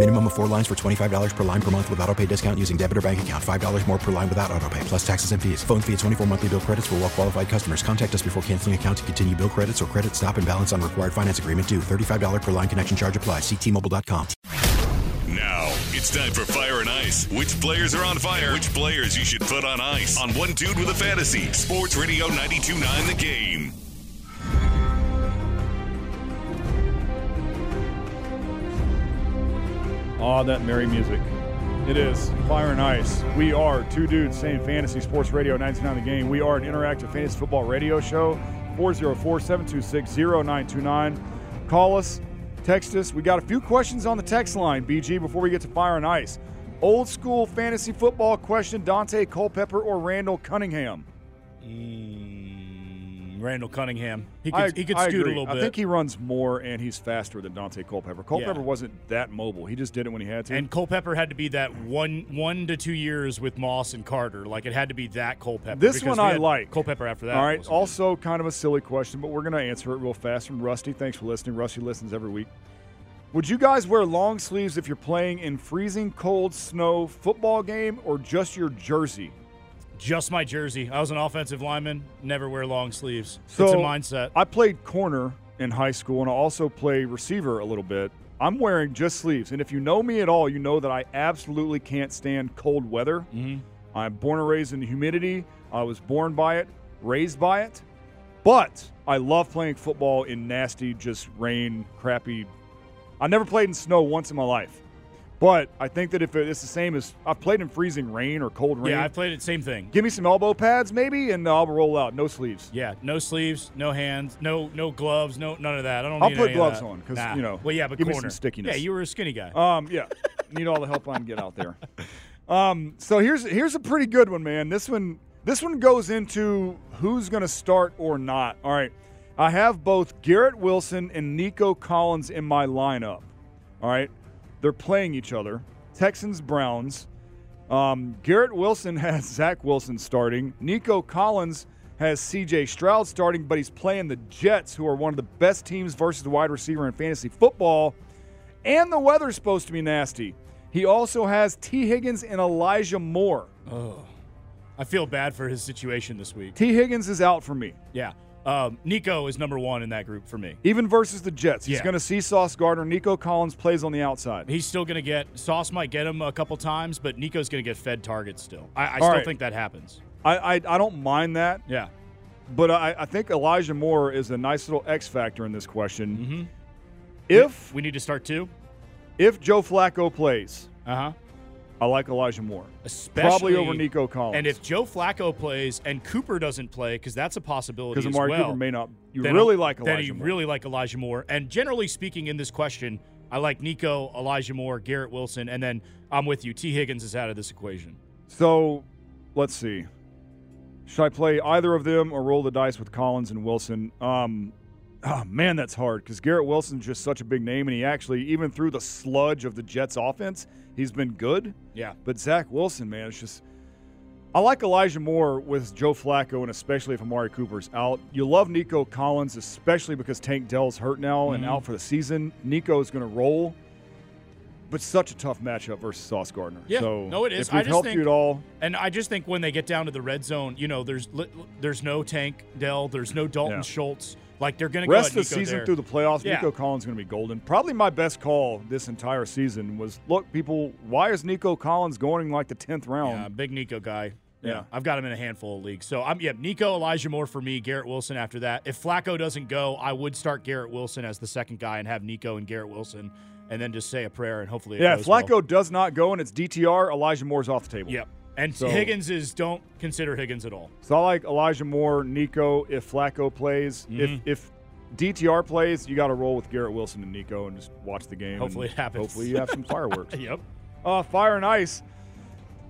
Minimum of four lines for $25 per line per month with auto pay discount using debit or bank account. $5 more per line without auto pay, plus taxes and fees. Phone fee at 24 monthly bill credits for well qualified customers. Contact us before canceling account to continue bill credits or credit stop and balance on required finance agreement due. $35 per line connection charge applies. Ctmobile.com. Now it's time for Fire and Ice. Which players are on fire? Which players you should put on ice? On One Dude with a Fantasy. Sports Radio 92.9 The Game. Aw, that merry music. It is Fire and Ice. We are two dudes same fantasy sports radio 99 the game. We are an interactive fantasy football radio show. 404-726-0929. Call us, text us. We got a few questions on the text line, BG, before we get to Fire and Ice. Old school fantasy football question, Daunte Culpepper or Randall Cunningham? Randall Cunningham. He I- could, he could I scoot agree. a little bit. I think he runs more and he's faster than Daunte Culpepper. Culpepper Yeah. wasn't that mobile. He just did it when he had to. and Culpepper had to be that one one to two years with Moss and Carter. Like it had to be that Culpepper. This one I like. Culpepper after that. All right. wasn't good. Also, kind of a silly question, but we're going to answer it real fast from Rusty. Thanks for listening. Rusty listens every week. Would you guys wear long sleeves if you're playing in freezing cold snow football game or just your jersey? Just my jersey. I was an offensive lineman. Never wear long sleeves. So it's a mindset. I played corner in high school and I also play receiver a little bit. I'm wearing just sleeves. And if you know me at all, you know that I absolutely can't stand cold weather. Mm-hmm. I'm born and raised in the humidity. I was born by it, raised by it. But I love playing football in nasty, just rain, crappy. I never played in snow once in my life. But I think that if it's the same as I've played in freezing rain or cold rain, yeah, I've played it. Same thing. give me some elbow pads maybe, and I'll roll out. No sleeves. Yeah, no sleeves, no hands, no no gloves, no none of that. I don't. Know. I'll put gloves on because Nah. you know, Well, yeah, but give me some stickiness. Yeah, you were a skinny guy. Um, yeah, need all the help I can get out there. Um, so here's here's a pretty good one, man. This one this one goes into who's going to start or not. All right, I have both Garrett Wilson and Nico Collins in my lineup. All right, they're playing each other. Texans Browns. Um, Garrett Wilson has Zach Wilson starting. Nico Collins has CJ Stroud starting, but he's playing the Jets, who are one of the best teams versus the wide receiver in fantasy football. And the weather's supposed to be nasty. He also has Tee Higgins and Elijah Moore. oh, I feel bad for his situation this week. Tee Higgins is out for me, Yeah, um, Nico is number one in that group for me. even versus the Jets. He's Yeah. going to see Sauce Gardner. Nico Collins plays on the outside. He's still going to get Sauce might get him a couple times, but Nico's going to get fed targets still. I, I still right. think that happens. I, I, I don't mind that, Yeah, but I, I think Elijah Moore is a nice little X factor in this question. Mm-hmm. If we need to start two. if Joe Flacco plays, Uh huh. I like Elijah Moore. Especially Probably over Nico Collins. And if Joe Flacco plays and Cooper doesn't play, because that's a possibility because Amari well. Cooper may not, you then really like then Elijah you Moore. really like Elijah Moore. And generally speaking, in this question, I like Nico, Elijah Moore, Garrett Wilson, and then I'm with you. Tee Higgins is out of this equation. So, let's see. Should I play either of them or roll the dice with Collins and Wilson? Um, oh, man, that's hard because Garrett Wilson's just such a big name, and he actually, even through the sludge of the Jets' offense, he's been good. Yeah. But Zach Wilson, man, it's just. I like Elijah Moore with Joe Flacco, and especially if Amari Cooper's out. You love Nico Collins, especially because Tank Dell's hurt now and Mhm. out for the season. Nico is going to roll, but such a tough matchup versus Sauce Gardner. Yeah, so no, it is. If I we've just helped think- you at all, And I just think when they get down to the red zone, you know, there's there's no Tank Dell, there's no Dalton Yeah. Schultz. Like they're going to rest the season there. through the playoffs, Yeah. Nico Collins is going to be golden. Probably my best call this entire season was look, people, why is Nico Collins going in like the tenth round? Yeah, big Nico guy. Yeah. Yeah. I've got him in a handful of leagues. So I'm yeah, Nico, Elijah Moore for me, Garrett Wilson after that. If Flacco doesn't go, I would start Garrett Wilson as the second guy and have Nico and Garrett Wilson and then just say a prayer and hopefully it Yeah, Flacco well. does not go and it's DTR. Elijah Moore's off the table. Yep. And So- Higgins is don't consider Higgins at all. So I like Elijah Moore, Nico. If Flacco plays, Mhm. if if DTR plays, you got to roll with Garrett Wilson and Nico and just watch the game. Hopefully it happens. Hopefully you have some fireworks. Yep. Uh, fire and ice.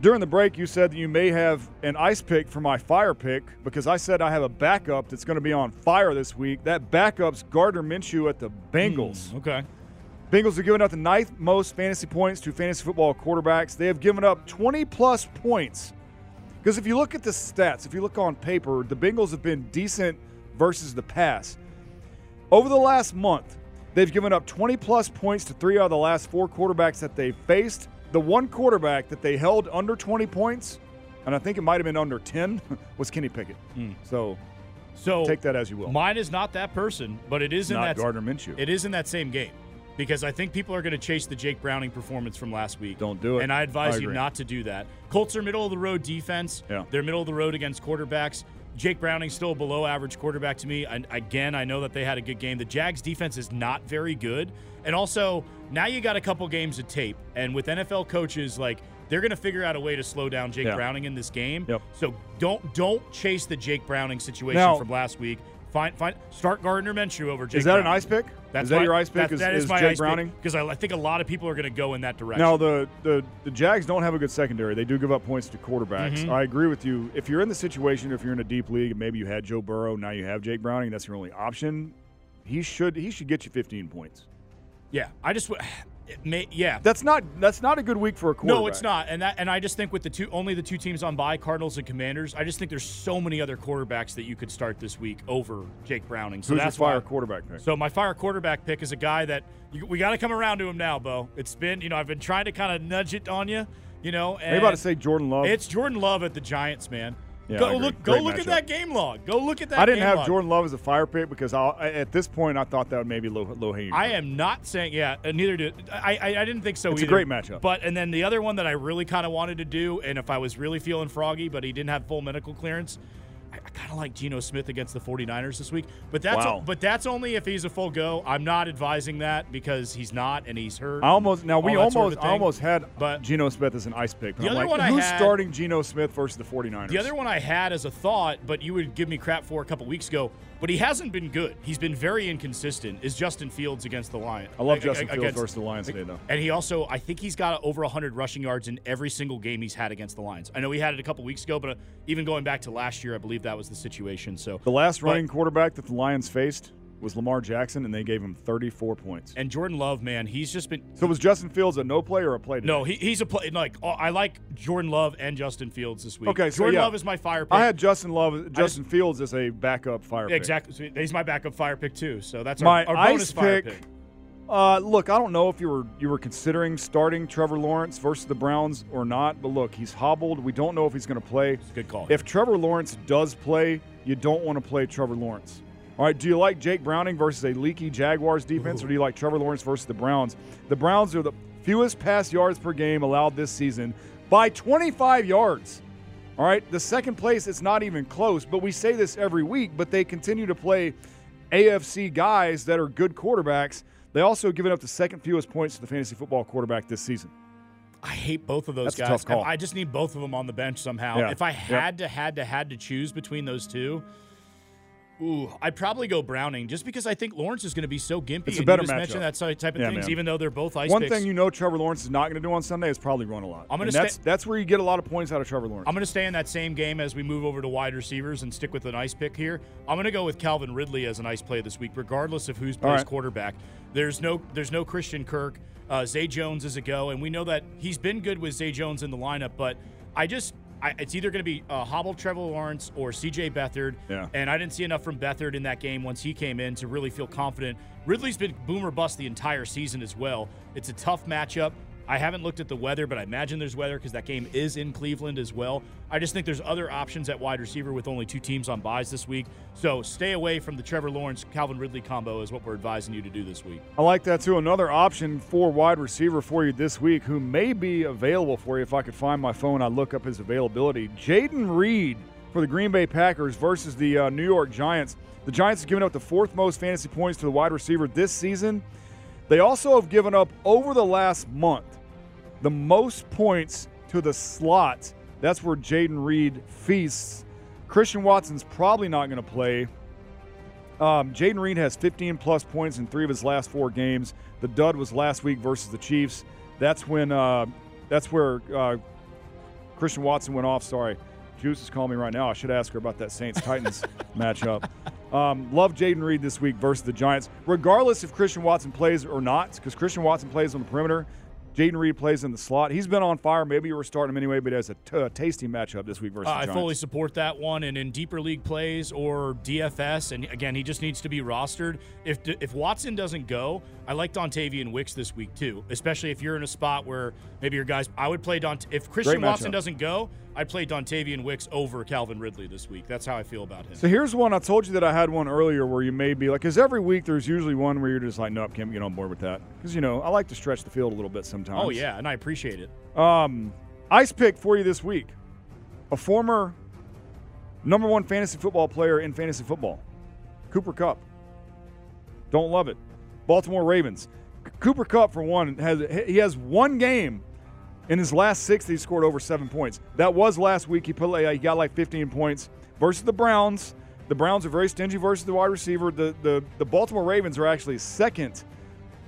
During the break, you said that you may have an ice pick for my fire pick because I said I have a backup that's going to be on fire this week. That backup's Gardner Minshew at the Bengals. Okay. Bengals have given up the ninth most fantasy points to fantasy football quarterbacks. They have given up 20 plus points. Because if you look at the stats, if you look on paper, the Bengals have been decent versus the pass. Over the last month, they've given up 20 plus points to three out of the last four quarterbacks that they faced. The one quarterback that they held under 20 points, and I think it might have been under 10, was Kenny Pickett. Hmm. So So take that as you will. Mine is not that person, but it is in Not that Gardner Minshew. It is in that same game because I think people are going to chase the Jake Browning performance from last week. Don't do it. And I advise I you not to do that. Colts are middle of the road defense. Yeah. They're middle of the road against quarterbacks. Jake Browning's still a below average quarterback to me. And again, I know that they had a good game. The Jags defense is not very good. And also, now you got a couple games of tape. And with NFL coaches, like they're going to figure out a way to slow down Jake Yeah. Browning in this game. Yep. So don't don't chase the Jake Browning situation Now- from last week. Find find start Gardner Minshew over Jake. Is that an Browning. ice pick? That's is that my- your ice pick? that- is, that is is my Jake ice Browning? because I, I think a lot of people are going to go in that direction. Now the, the the Jags don't have a good secondary. They do give up points to quarterbacks. Mhm. I agree with you. If you're in the situation, if you're in a deep league, and maybe you had Joe Burrow, now you have Jake Browning. That's your only option. He should he should get you 15 points. yeah, I just may, yeah. That's not that's not a good week for a quarterback. No, it's not, and that and I just think with the two only the two teams on bye Cardinals and Commanders, I just think there's so many other quarterbacks that you could start this week over Jake Browning. So Who's that's your fire why- quarterback pick? So my fire quarterback pick is a guy that you, we got to come around to him now, Bo. It's been you know I've been trying to kind of nudge it on you, you know. And Are you about to say Jordan Love? It's Jordan Love at the Giants, man. Yeah, go look, go Great look matchup. at that game log. Go look at that. I didn't have log. Jordan Love as a fire pick because I'll, at this point I thought that would maybe low low hanging. I am not saying yeah. uh, Neither did I. I, I didn't think so It's a great matchup. But and then the other one that I really kind of wanted to do, and if I was really feeling froggy, but he didn't have full medical clearance, I, I kind of like Geno Smith against the 49ers this week. But that's Wow. but that's only if he's a full go. I'm not advising that because he's not and he's hurt. I almost now we that sort almost of almost had But- Geno Smith as an ice pick. The I'm other like, one I who's had- starting Geno Smith versus the 49ers? The other one I had as a thought, but you would give me crap for a couple weeks ago, but he hasn't been good. He's been very inconsistent. Is Justin Fields against the Lions? I love Justin ag- Fields against- versus the Lions today though. And he also, I think he's got over 100 rushing yards in every single game he's had against the Lions. I know he had it a couple weeks ago, but uh, even going back to last year, I believe that was the situation. So The last but- running quarterback that the Lions faced was Lamar Jackson, and they gave him 34 points. and Jordan Love, man, he's just been. So was Justin Fields a no play or a play? Today? No, he, he's a play. Like oh, I like Jordan Love and Justin Fields this week. Okay, so Jordan yeah. Love is my fire pick. I had Justin Love, Justin Fields as a backup fire pick. exactly. so He's my backup fire pick too. So that's My our bonus ice fire pick. pick. Uh, look, I don't know if you were you were considering starting Trevor Lawrence versus the Browns or not, but look, he's hobbled. We don't know if he's going to play. It's a good call. If Trevor Lawrence does play, you don't want to play Trevor Lawrence. All right, do you like Jake Browning versus a leaky Jaguars defense, or do you like Trevor Lawrence versus the Browns? The Browns are the fewest pass yards per game allowed this season by 25 yards. All right, the second place, it's not even close, but we say this every week, but they continue to play AFC guys that are good quarterbacks. They also given up the second fewest points to the fantasy football quarterback this season. I hate both of those That's guys. I just need both of them on the bench somehow. Yeah. If I had to, had to, had to choose between those two, ooh, I'd probably go Browning just because I think Lawrence is going to be so gimpy. It's a better you just matchup. that type of Yeah, things, man. even though they're both ice One picks. thing you know Trevor Lawrence is not going to do on Sunday is probably run a lot. I'm gonna And stay- that's that's where you get a lot of points out of Trevor Lawrence. I'm going to stay in that same game as we move over to wide receivers and stick with an ice pick here. I'm going to go with Calvin Ridley as an ice play this week, regardless of who's plays right. quarterback. There's no there's no Christian Kirk. Uh, Zay Jones is a go, and we know that he's been good with Zay Jones in the lineup. But I just I, it's either going to be uh, hobble Trevor Lawrence or C.J. Beathard. Yeah. And I didn't see enough from Beathard in that game once he came in to really feel confident. Ridley's been boomer bust the entire season as well. It's a tough matchup. I haven't looked at the weather, but I imagine there's weather because that game is in Cleveland as well. I just think there's other options at wide receiver with only two teams on byes this week. So stay away from the Trevor Lawrence Calvin Ridley combo is what we're advising you to do this week. I like that too. Another option for wide receiver for you this week, who may be available for you if I could find my phone. I'd look up his availability. Jayden Reed for the Green Bay Packers versus the uh, New York Giants. The Giants have given up the fourth most fantasy points to the wide receiver this season. They also have given up over the last month the most points to the slot. That's where Jayden Reed feasts. Christian Watson's probably not going to play. Um, Jayden Reed has 15 plus points in three of his last four games. The dud was last week versus the Chiefs. That's when uh, that's where uh, Christian Watson went off. Sorry, Juice is calling me right now. I should ask her about that Saints Titans matchup. Um, love Jayden Reed this week versus the Giants, regardless if Christian Watson plays or not, because Christian Watson plays on the perimeter. Jayden Reed plays in the slot. He's been on fire. Maybe you were starting him anyway, but has a, t- a tasty matchup this week versus. Uh, I fully support that one, and in deeper league plays or DFS, and again, he just needs to be rostered. If if Watson doesn't go, I like Dontayvion Wicks this week too, especially if you're in a spot where maybe your guys. I would play Dont. If Christian Watson doesn't go, I'd play Dontayvion Wicks over Calvin Ridley this week. That's how I feel about him. So here's one. I told you that I had one earlier where you may be like, because every week there's usually one where you're just like, nope, can't get on board with that. Because you know I like to stretch the field a little bit sometimes. oh yeah, and I appreciate it. Um, ice pick for you this week. A former number one fantasy football player in fantasy football, Cooper Kupp. Don't love it. Baltimore Ravens. Cooper Kupp, for one, has he has one game in his last six he scored over seven points. That was last week. He put he got like 15 points versus the Browns. The Browns are very stingy versus the wide receiver. The the the Baltimore Ravens are actually second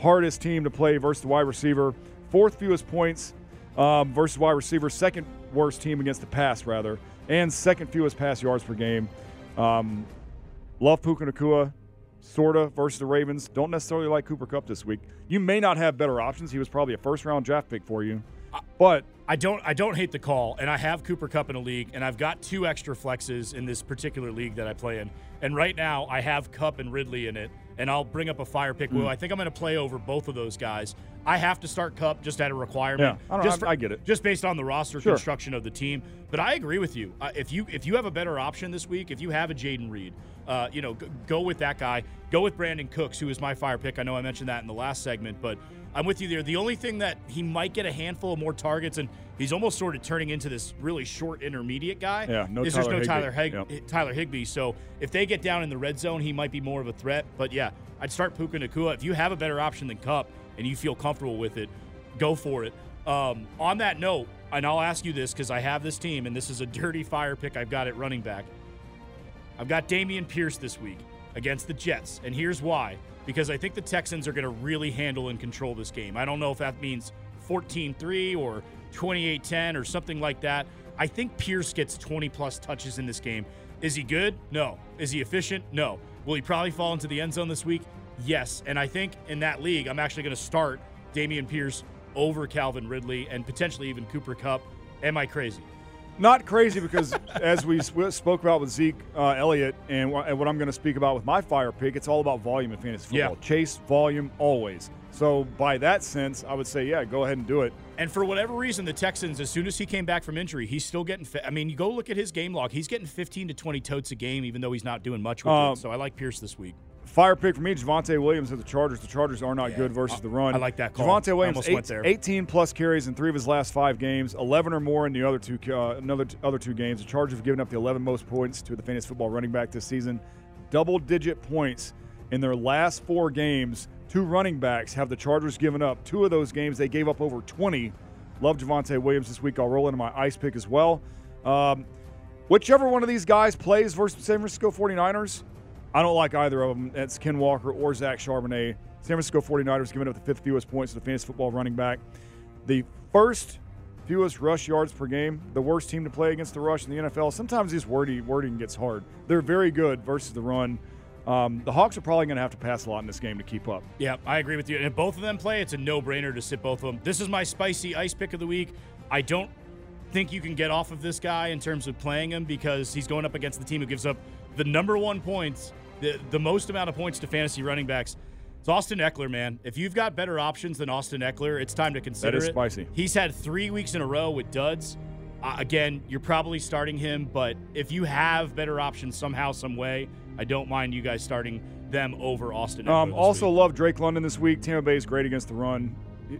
hardest team to play versus the wide receiver. Fourth fewest points um, versus wide receiver. Second worst team against the pass, rather, and second fewest pass yards per game. Um, love Puka Nacua, sorta versus the Ravens. Don't necessarily like Cooper Kupp this week. You may not have better options. He was probably a first round draft pick for you, but I don't I don't hate the call, and I have Cooper Kupp in a league, and I've got two extra flexes in this particular league that I play in. And right now I have Kupp and Ridley in it, and I'll bring up a fire pick. Hmm. Will I think I'm going to play over both of those guys? I have to start Kupp just at a requirement. Yeah, I don't- just I- I get it. Just based on the roster Sure. construction of the team. But I agree with you. Uh, if you if you have a better option this week, if you have a Jayden Reed, uh, you know, go with that guy. Go with Brandin Cooks, who is my fire pick. I know I mentioned that in the last segment, but I'm with you there. The only thing that he might get a handful of more targets, and he's almost sort of turning into this really short intermediate guy. Yeah, no is there's Tyler no Higbee. Tyler Hig- Yep. Tyler Higbee. So if they get down in the red zone, he might be more of a threat. But yeah, I'd start Puka Nacua. If you have a better option than Kupp and you feel comfortable with it, go for it. Um, on that note, and I'll ask you this because I have this team, and this is a dirty fire pick I've got at running back. I've got Dameon Pierce this week against the Jets, and here's why. Because I think the Texans are going to really handle and control this game. I don't know if that means 14 3 or 28 10 or something like that. I think Pierce gets 20 plus touches in this game. Is he good? No. Is he efficient? No. Will he probably fall into the end zone this week? Yes. And I think in that league, I'm actually going to start Dameon Pierce over Calvin Ridley and potentially even Cooper Kupp. Am I crazy? Not crazy because, as we sp- spoke about with Zeke uh, Elliott and, wh- and what I'm going to speak about with my fire pick, it's all about volume in fantasy Yeah. football. Chase volume always. So, by that sense, I would say, yeah, go ahead and do it. And for whatever reason, the Texans, as soon as he came back from injury, he's still getting. Fi- I mean, you go look at his game log; he's getting 15 to 20 totes a game, even though he's not doing much with Um, it. So I like Pierce this week. Fire pick for me, Javonte Williams of the Chargers. The Chargers are not good versus the run. I like that call. Javonte Williams, almost eight- went there. 18 plus carries in three of his last five games, 11 or more in the other two uh, another other two games. The Chargers have given up the 11 most points to the fantasy football running back this season. Double digit points in their last four games. Two running backs have the Chargers given up. Two of those games they gave up over 20. Love Javonte Williams this week. I'll roll into my ice pick as well. Um, whichever one of these guys plays versus the San Francisco 49ers, I don't like either of them. That's Ken Walker or Zach Charbonnet. San Francisco 49ers giving up the fifth fewest points to the fantasy football running back. The first fewest rush yards per game, the worst team to play against the rush in the NFL. Sometimes this wording, wording gets hard. They're very good versus the run. Um, the Hawks are probably going to have to pass a lot in this game to keep up. Yeah, I agree with you. And if both of them play, it's a no-brainer to sit both of them. This is my spicy ice pick of the week. I don't think you can get off of this guy in terms of playing him because he's going up against the team who gives up the number one points, the, the most amount of points to fantasy running backs. It's Austin Ekeler, man. If you've got better options than Austin Ekeler, it's time to consider is it. spicy. He's had three weeks in a row with duds. Uh, again, you're probably starting him, but if you have better options somehow, some way, I don't mind you guys starting them over Austin. Ekeler Um, this also, week. love Drake London this week. Tampa Bay is great against the run.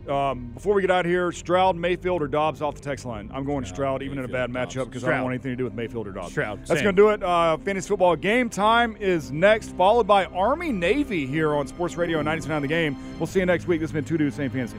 Um, before we get out here, Stroud, Mayfield, or Dobbs off the text line. I'm going Stroud, even in a bad matchup because I don't want anything to do with Mayfield or Dobbs. Stroud, That's going to do it. Uh, fantasy football game time is next, followed by Army Navy here on Sports Radio 99 The Game. We'll see you next week. This has been Two Dudes, Same Fantasy.